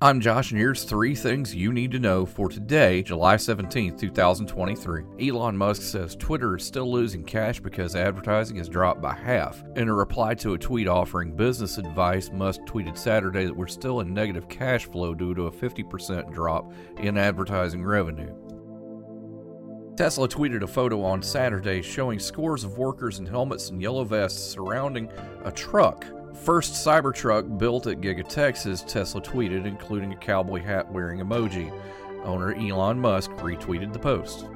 I'm Josh, and here's three things you need to know for today, July 17, 2023. Elon Musk says Twitter is still losing cash because advertising has dropped by half. In a reply to a tweet offering business advice, Musk tweeted Saturday that we're still in negative cash flow due to a 50% drop in advertising revenue. Tesla tweeted a photo on Saturday showing scores of workers in helmets and yellow vests surrounding a truck. First Cybertruck built at Giga Texas, Tesla tweeted, including a cowboy hat wearing emoji. Owner Elon Musk retweeted the post.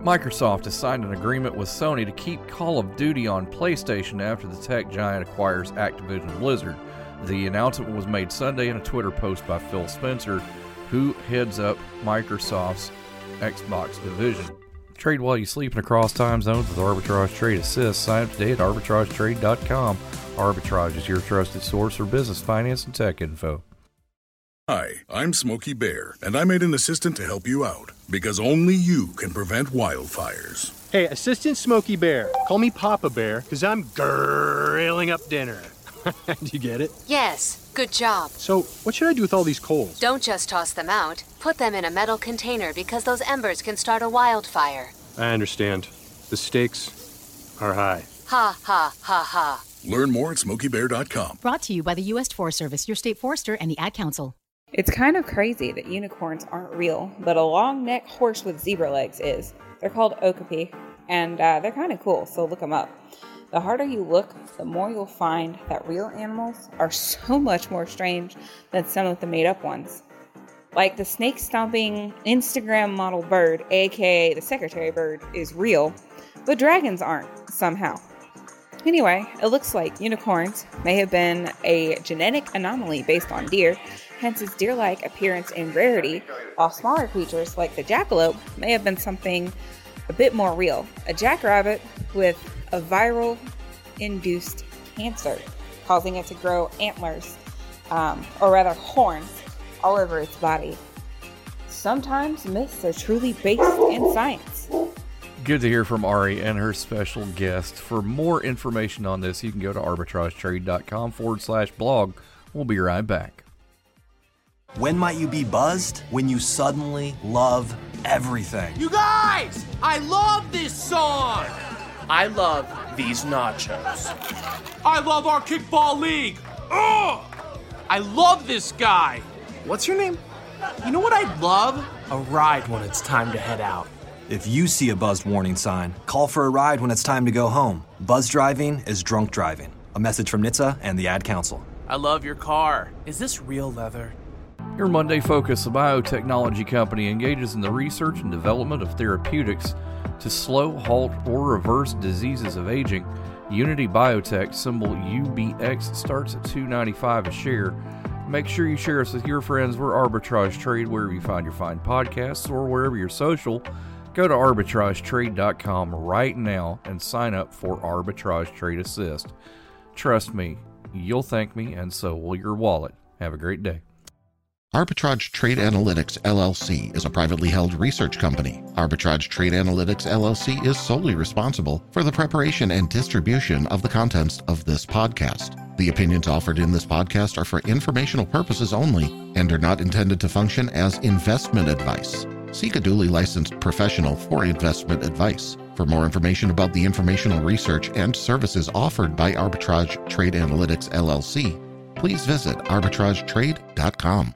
Microsoft has signed an agreement with Sony to keep Call of Duty on PlayStation after the tech giant acquires Activision Blizzard. The announcement was made Sunday in a Twitter post by Phil Spencer, who heads up Microsoft's Xbox division. Trade while you sleep and across time zones with Arbitrage Trade Assist. Sign up today at arbitragetrade.com. Arbitrage is your trusted source for business, finance, and tech info. Hi, I'm Smokey Bear, and I made an assistant to help you out because only you can prevent wildfires. Hey, Assistant Smokey Bear, call me Papa Bear because I'm grilling up dinner. do you get it? Yes, good job. So, what should I do with all these coals? Don't just toss them out. Put them in a metal container because those embers can start a wildfire. I understand. The stakes are high. Ha ha ha ha. Learn more at smokeybear.com. Brought to you by the U.S. Forest Service, your state forester, and the Ad Council. It's kind of crazy that unicorns aren't real, but a long necked horse with zebra legs is. They're called okapi, and uh, they're kind of cool, so look them up. The harder you look, the more you'll find that real animals are so much more strange than some of the made up ones. Like the snake stomping Instagram model bird, aka the secretary bird, is real, but dragons aren't, somehow. Anyway, it looks like unicorns may have been a genetic anomaly based on deer, hence its deer like appearance and rarity, while smaller creatures like the jackalope may have been something a bit more real a jackrabbit with a viral induced cancer, causing it to grow antlers, um, or rather horns, all over its body. Sometimes myths are truly based in science. Good to hear from Ari and her special guest. For more information on this, you can go to arbitragetrade.com forward slash blog. We'll be right back. When might you be buzzed? When you suddenly love everything. You guys, I love this song. I love these nachos. I love our kickball league. Ugh! I love this guy. What's your name? You know what I'd love? A ride when it's time to head out. If you see a buzzed warning sign, call for a ride when it's time to go home. Buzz driving is drunk driving. A message from NHTSA and the Ad Council. I love your car. Is this real leather? Your Monday Focus, a biotechnology company, engages in the research and development of therapeutics to slow, halt, or reverse diseases of aging. Unity Biotech, symbol UBX, starts at $2.95 a share. Make sure you share us with your friends. We're Arbitrage Trade, wherever you find your fine podcasts or wherever you're social. Go to arbitragetrade.com right now and sign up for Arbitrage Trade Assist. Trust me, you'll thank me, and so will your wallet. Have a great day. Arbitrage Trade Analytics LLC is a privately held research company. Arbitrage Trade Analytics LLC is solely responsible for the preparation and distribution of the contents of this podcast. The opinions offered in this podcast are for informational purposes only and are not intended to function as investment advice. Seek a duly licensed professional for investment advice. For more information about the informational research and services offered by Arbitrage Trade Analytics LLC, please visit arbitragetrade.com.